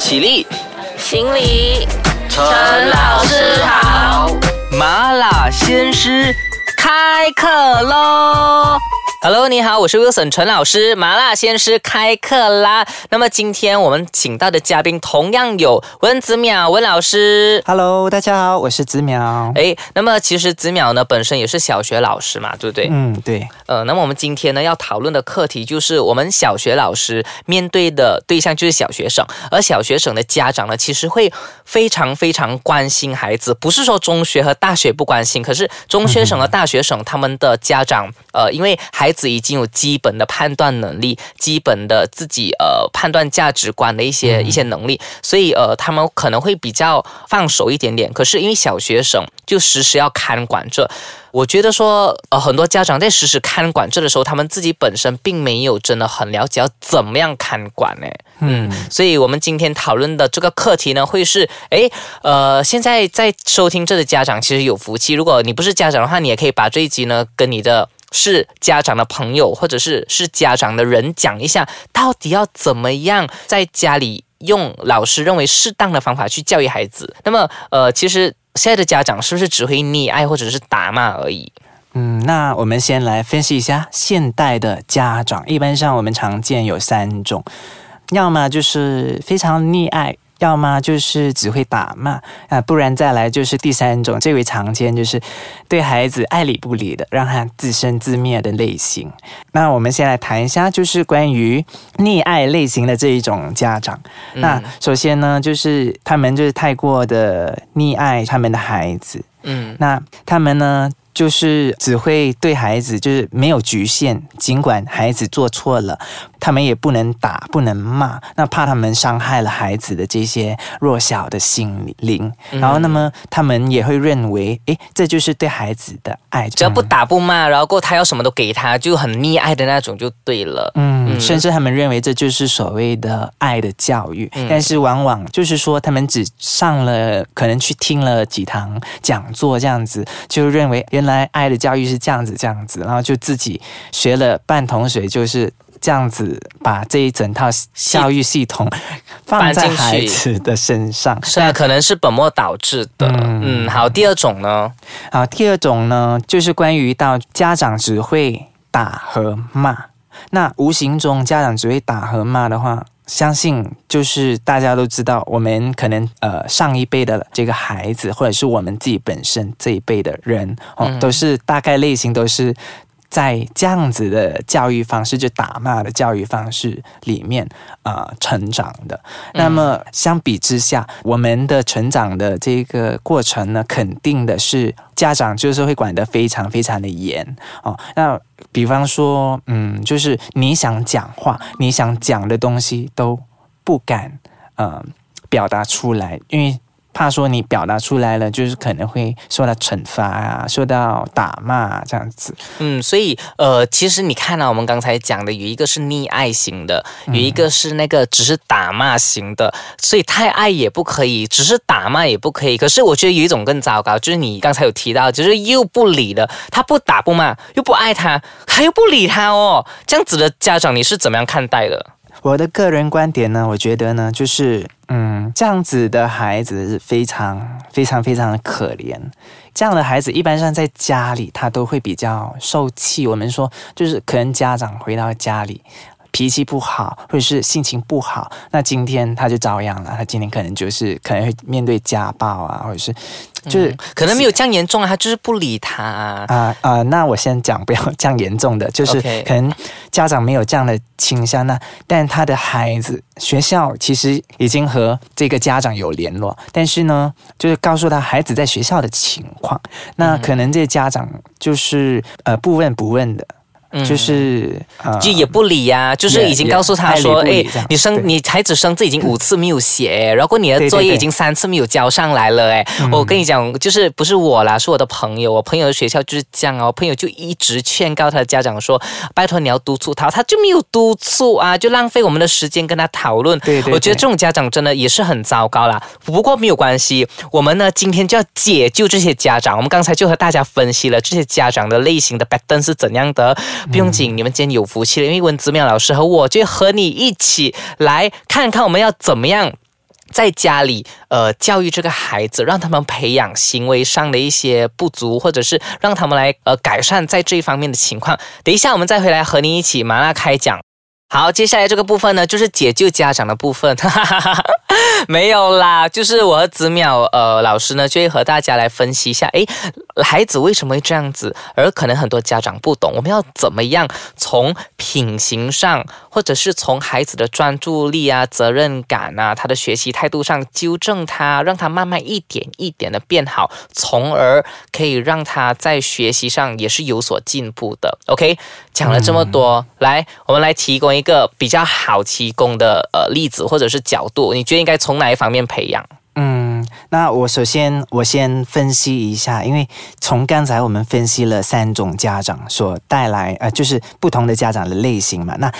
起立，行礼，陈老师好。麻辣鲜师开课喽！Hello，你好，我是 Wilson 陈老师，麻辣鲜师开课啦。那么今天我们请到的嘉宾同样有温子淼温老师。Hello，大家好，我是子淼。哎，那么其实子淼呢本身也是小学老师嘛，对不对？嗯，对，呃，那么我们今天呢要讨论的课题就是我们小学老师面对的对象就是小学生，而小学生的家长呢其实会非常非常关心孩子，不是说中学和大学不关心，可是中学生和大学生他们的家长，呃，因为孩子已经有基本的判断能力，基本的自己呃判断价值观的一些、一些能力，所以呃他们可能会比较放手一点点。可是因为小学生就时时要看管着。我觉得说，呃，很多家长在实时看管这的时候，他们自己本身并没有真的很了解要怎么样看管呢。嗯，所以我们今天讨论的这个课题呢，会是，诶，呃，现在在收听这的家长其实有福气。如果你不是家长的话，你也可以把这一集呢跟你的。是家长的朋友，或者是是家长的人讲一下，到底要怎么样在家里用老师认为适当的方法去教育孩子。那么，呃，其实现在的家长是不是只会溺爱或者是打骂而已？嗯，那我们先来分析一下现代的家长。一般上我们常见有三种，要么就是非常溺爱。要么就是只会打骂啊，不然再来就是第三种，最为常见就是对孩子爱理不理的，让他自生自灭的类型。那我们先来谈一下，就是关于溺爱类型的这一种家长。那首先呢，就是他们就是太过的溺爱他们的孩子，嗯。那他们呢，就是只会对孩子就是没有局限，尽管孩子做错了，他们也不能打，不能骂，那怕他们伤害了孩子的这些弱小的心灵，然后那么他们也会认为，诶，这就是对孩子的爱，只要不打不骂，然后过后他要什么都给他，就很溺爱的那种就对了。嗯，甚至他们认为这就是所谓的爱的教育，但是往往就是说他们只上了，可能去听了几堂讲座这样子，就认为原来爱的教育是这样子这样子，然后就自己学了半桶水，就是这样子把这一整套教育系统放在孩子的身上。是啊，可能是本末倒置的。嗯好，第二种呢？好，第二种呢，就是关于到家长只会打和骂。那无形中家长只会打和骂的话，相信就是大家都知道，我们可能呃上一辈的这个孩子，或者是我们自己本身这一辈的人哦，都是大概类型都是。在这样子的教育方式，就打骂的教育方式里面，呃，成长的。那么相比之下，我们的成长的这个过程呢，肯定的是家长就是会管得非常非常的严哦。那比方说，嗯，就是你想讲话，你想讲的东西都不敢呃表达出来，因为。怕说你表达出来了，就是可能会受到惩罚啊，受到打骂、啊、这样子。嗯，所以呃，其实你看到、我们刚才讲的，有一个是溺爱型的，有一个是那个只是打骂型的，所以太爱也不可以，只是打骂也不可以。可是我觉得有一种更糟糕，就是你刚才有提到，就是又不理的，他不打不骂，又不爱他，他又不理他哦，这样子的家长你是怎么样看待的？我的个人观点呢，我觉得呢，就是嗯，这样子的孩子是非常非常非常的可怜。这样的孩子一般上在家里，他都会比较受气。我们说，就是可能家长回到家里。脾气不好，或者是心情不好，那今天他就遭殃了。他今天可能就是可能会面对家暴啊，或者是就是、可能没有这样严重啊，他就是不理他啊。啊啊、那我先讲不要这样严重的，就是可能家长没有这样的倾向，那但他的孩子学校其实已经和这个家长有联络，但是呢，就是告诉他孩子在学校的情况，那可能这些家长就是呃不问不问的。就是呃就也不理呀、就是已经告诉他说，哎你生你孩子生字已经五次没有写，然后你的作业已经三次没有交上来了，哎，我跟你讲，就是不是我啦，是我的朋友，我朋友的学校就是这样哦，我朋友就一直劝告他的家长说，拜托你要督促他，他就没有督促啊，就浪费我们的时间跟他讨论。对对对我觉得这种家长真的也是很糟糕啦。不过没有关系，我们呢今天就要解救这些家长。我们刚才就和大家分析了这些家长的类型的 pattern 是怎样的，不用紧，你们今天有福气了，因为温子淼老师和我就和你一起来看看我们要怎么样。在家里呃教育这个孩子，让他们培养行为上的一些不足，或者是让他们来呃改善在这一方面的情况。等一下我们再回来和您一起麻辣开讲。好，接下来这个部分呢，就是解救家长的部分。哈哈哈没有啦，就是我和子淼呃老师呢，就会和大家来分析一下，诶，孩子为什么会这样子？而可能很多家长不懂，我们要怎么样从品行上，或者是从孩子的专注力啊、责任感啊、他的学习态度上纠正他，让他慢慢一点一点的变好，从而可以让他在学习上也是有所进步的。OK，讲了这么多，来，我们来提供一个比较好提供的呃例子或者是角度，你觉得应该从哪一方面培养？嗯，那我首先我先分析一下，因为从刚才我们分析了三种家长所带来，呃，就是不同的家长的类型嘛。那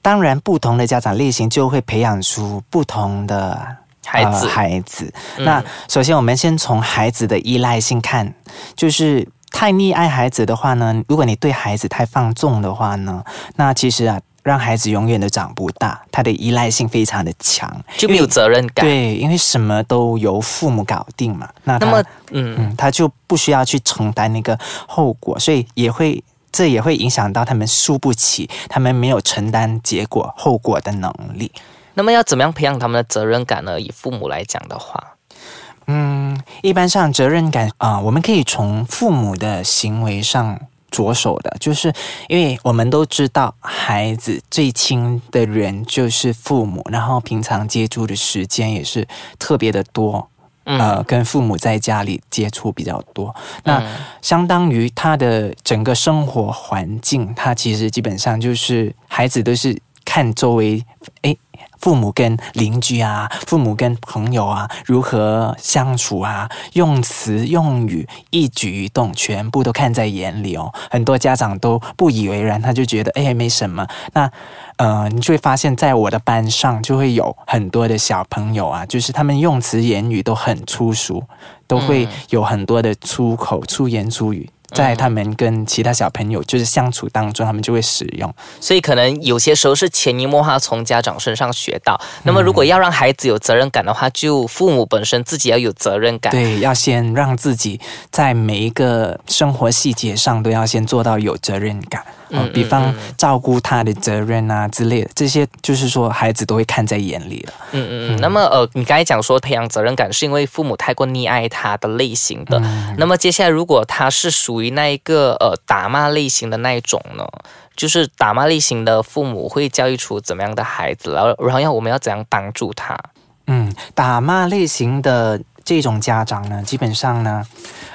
当然，不同的家长类型就会培养出不同的孩子，孩子。嗯那首先，我们先从孩子的依赖性看，就是太溺爱孩子的话呢，如果你对孩子太放纵的话呢，那其实啊，让孩子永远都长不大，他的依赖性非常的强，就没有责任感。对，因为什么都由父母搞定嘛，那他那么，嗯，嗯，他就不需要去承担那个后果，所以也会。这也会影响到他们输不起，他们没有承担结果后果的能力。那么要怎么样培养他们的责任感呢？以父母来讲的话，嗯，一般上责任感啊、我们可以从父母的行为上着手的，就是因为我们都知道，孩子最亲的人就是父母，然后平常接触的时间也是特别的多。嗯呃，跟父母在家里接触比较多，那嗯相当于他的整个生活环境，他其实基本上就是孩子都是看周围，诶，父母跟邻居啊，父母跟朋友啊如何相处啊，用词用语一举一动全部都看在眼里哦。很多家长都不以为然，他就觉得哎没什么。那呃，你就会发现在我的班上就会有很多的小朋友啊，就是他们用词言语都很粗俗，都会有很多的粗口、粗言粗语。在他们跟其他小朋友就是相处当中，他们就会使用。所以可能有些时候是潜移默化从家长身上学到。那么如果要让孩子有责任感的话，就父母本身自己要有责任感。对，要先让自己在每一个生活细节上都要先做到有责任感。嗯呃比方嗯照顾他的责任啊之类的，这些就是说孩子都会看在眼里了。嗯嗯嗯。那么呃，你刚才讲说培养责任感是因为父母太过溺爱他的类型的。嗯那么接下来如果他是属于那一个呃打骂类型的那一种呢？就是打骂类型的父母会教育出怎么样的孩子，然后然后要我们要怎样帮助他？嗯，打骂类型的这种家长呢，基本上呢，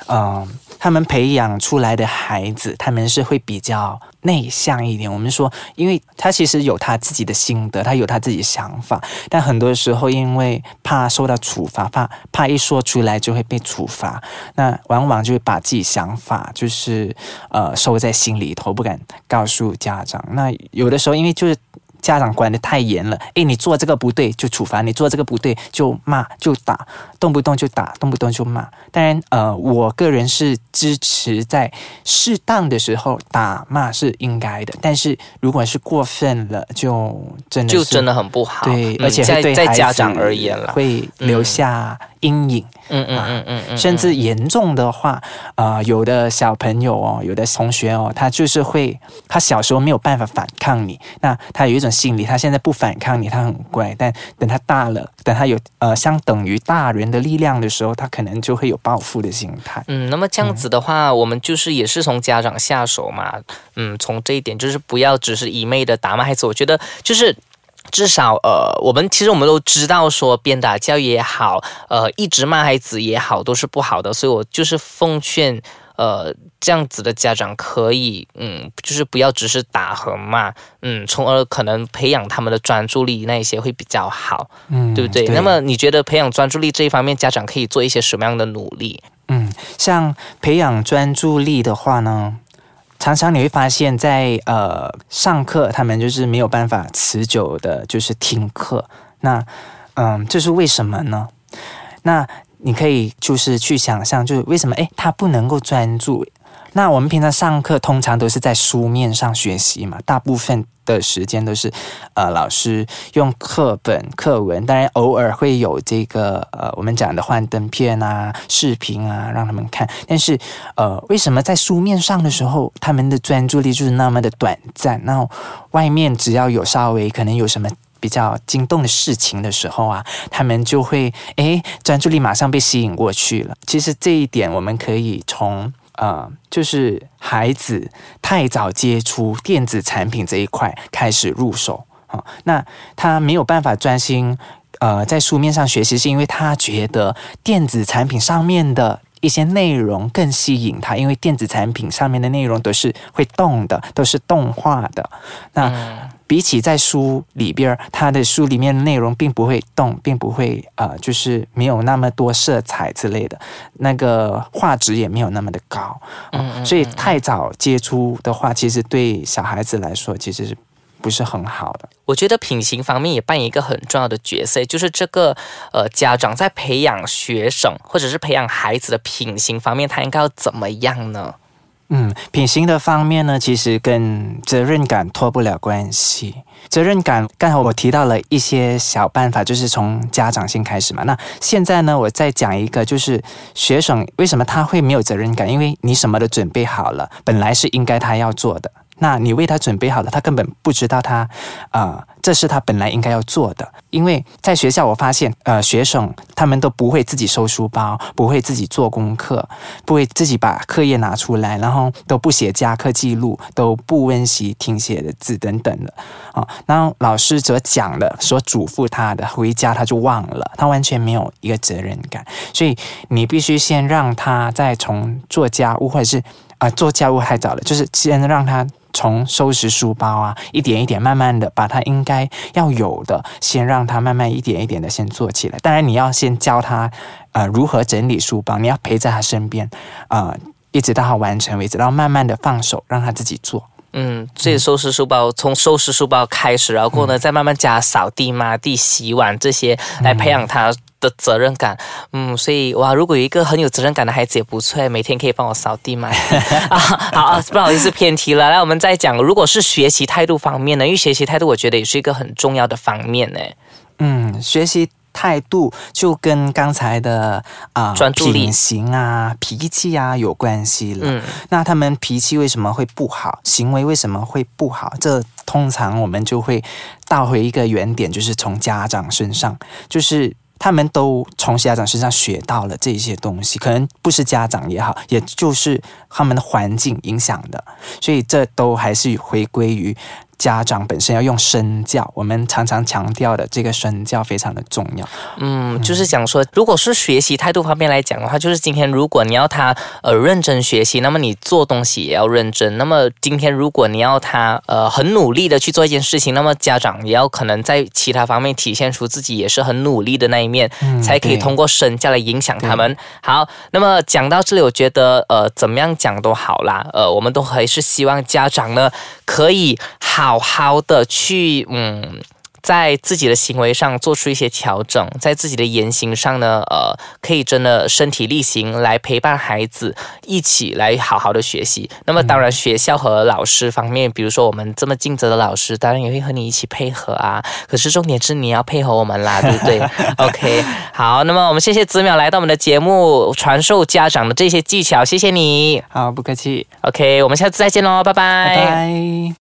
呃，他们培养出来的孩子，他们是会比较内向一点。我们说，因为他其实有他自己的心得，他有他自己的想法，但很多时候因为怕受到处罚，怕怕一说出来就会被处罚，那往往就会把自己想法就是呃收在心里头，不敢告诉家长。那有的时候因为就是。家长管的太严了，诶，你做这个不对就处罚，你做这个不对就骂就打，动不动就打，动不动就骂。当然，呃，我个人是支持在适当的时候打骂是应该的，但是如果是过分了，就真的就真的很不好。对，嗯而且在在家长而言了，会留下阴影。嗯嗯嗯嗯嗯，甚至严重的话，呃，有的小朋友哦，有的同学哦，他就是会，他小时候没有办法反抗你，那他有一种心理，他现在不反抗你，他很乖，但等他大了，等他有呃相等于大人的力量的时候，他可能就会有报复的心态。嗯，那么这样子的话，我们就是也是从家长下手嘛。嗯，从这一点就是不要只是一昧的打骂孩子。我觉得就是至少呃，我们其实我们都知道说鞭打教育也好，呃，一直骂孩子也好，都是不好的。所以我就是奉劝。呃，这样子的家长可以，嗯，就是不要只是打和骂，嗯，从而可能培养他们的专注力那一些会比较好，嗯，对不对？那么你觉得培养专注力这一方面，家长可以做一些什么样的努力？嗯，像培养专注力的话呢，常常你会发现在呃上课，他们就是没有办法持久的，就是听课。那嗯，这是为什么呢？那你可以就是去想象，就是为什么诶他不能够专注？那我们平常上课通常都是在书面上学习嘛，大部分的时间都是呃老师用课本课文，当然偶尔会有这个呃我们讲的幻灯片啊、视频啊让他们看，但是呃为什么在书面上的时候他们的专注力就是那么的短暂？那外面只要有稍微可能有什么。比较惊动的事情的时候啊，他们就会诶专注力马上被吸引过去了。其实这一点我们可以从呃，就是孩子太早接触电子产品这一块开始入手啊。那他没有办法专心呃在书面上学习，是因为他觉得电子产品上面的一些内容更吸引他，因为电子产品上面的内容都是会动的，都是动画的。那比起在书里边，他的书里面的内容并不会动，并不会呃，就是没有那么多色彩之类的，那个画质也没有那么的高。嗯，所以太早接触的话，其实对小孩子来说，其实是不是很好的。我觉得品行方面也扮演一个很重要的角色，就是这个呃家长在培养学生或者是培养孩子的品行方面，他应该要怎么样呢？嗯，品行的方面呢，其实跟责任感脱不了关系。责任感，刚才我提到了一些小办法，就是从家长先开始嘛。那现在呢，我再讲一个，就是学生为什么他会没有责任感？因为你什么都准备好了，本来是应该他要做的。那你为他准备好了，他根本不知道他，啊，这是他本来应该要做的。因为在学校，我发现，呃，学生他们都不会自己收书包，不会自己做功课，不会自己把课业拿出来，然后都不写加课记录，都不温习听写的字等等的，啊，然后老师所讲的、所嘱咐他的，回家他就忘了，他完全没有一个责任感。所以你必须先让他再从做家务，或者是啊做家务太早了，就是先让他。从收拾书包啊，一点一点，慢慢的把他应该要有的，先让他慢慢一点一点的先做起来。当然，你要先教他，呃，如何整理书包，你要陪在他身边，啊，一直到他完成为止，然后慢慢的放手，让他自己做。嗯，自己收拾书包，从收拾书包开始，然后呢，再慢慢加扫地、抹地、洗碗这些，来培养他。的责任感，嗯，所以哇，如果有一个很有责任感的孩子也不错，每天可以帮我扫地嘛。啊，好，不好意思偏题了，来，我们再讲，如果是学习态度方面呢？因为学习态度，我觉得也是一个很重要的方面呢。嗯，学习态度就跟刚才的啊专注力、品行啊、脾气啊有关系了。嗯，那他们脾气为什么会不好？行为为什么会不好？这通常我们就会倒回一个原点，就是从家长身上，就是。他们都从家长身上学到了这些东西，可能不是家长也好，也就是他们的环境影响的，所以这都还是回归于。家长本身要用身教，我们常常强调的这个身教非常的重要。嗯，就是讲说，如果是学习态度方面来讲的话，就是今天如果你要他呃认真学习，那么你做东西也要认真。那么今天如果你要他呃很努力的去做一件事情，那么家长也要可能在其他方面体现出自己也是很努力的那一面，才可以通过身教来影响他们。好，那么讲到这里，我觉得呃怎么样讲都好啦，呃我们都还是希望家长呢可以好。好好的去，嗯。在自己的行为上做出一些调整，在自己的言行上呢，呃，可以真的身体力行来陪伴孩子一起来好好的学习。那么当然，学校和老师方面，比如说我们这么尽责的老师，当然也会和你一起配合啊。可是重点是你要配合我们啦，对不对？OK，好，那么我们谢谢子淼来到我们的节目，传授家长的这些技巧，谢谢你。好，不客气。OK，我们下次再见喽，拜拜。拜拜。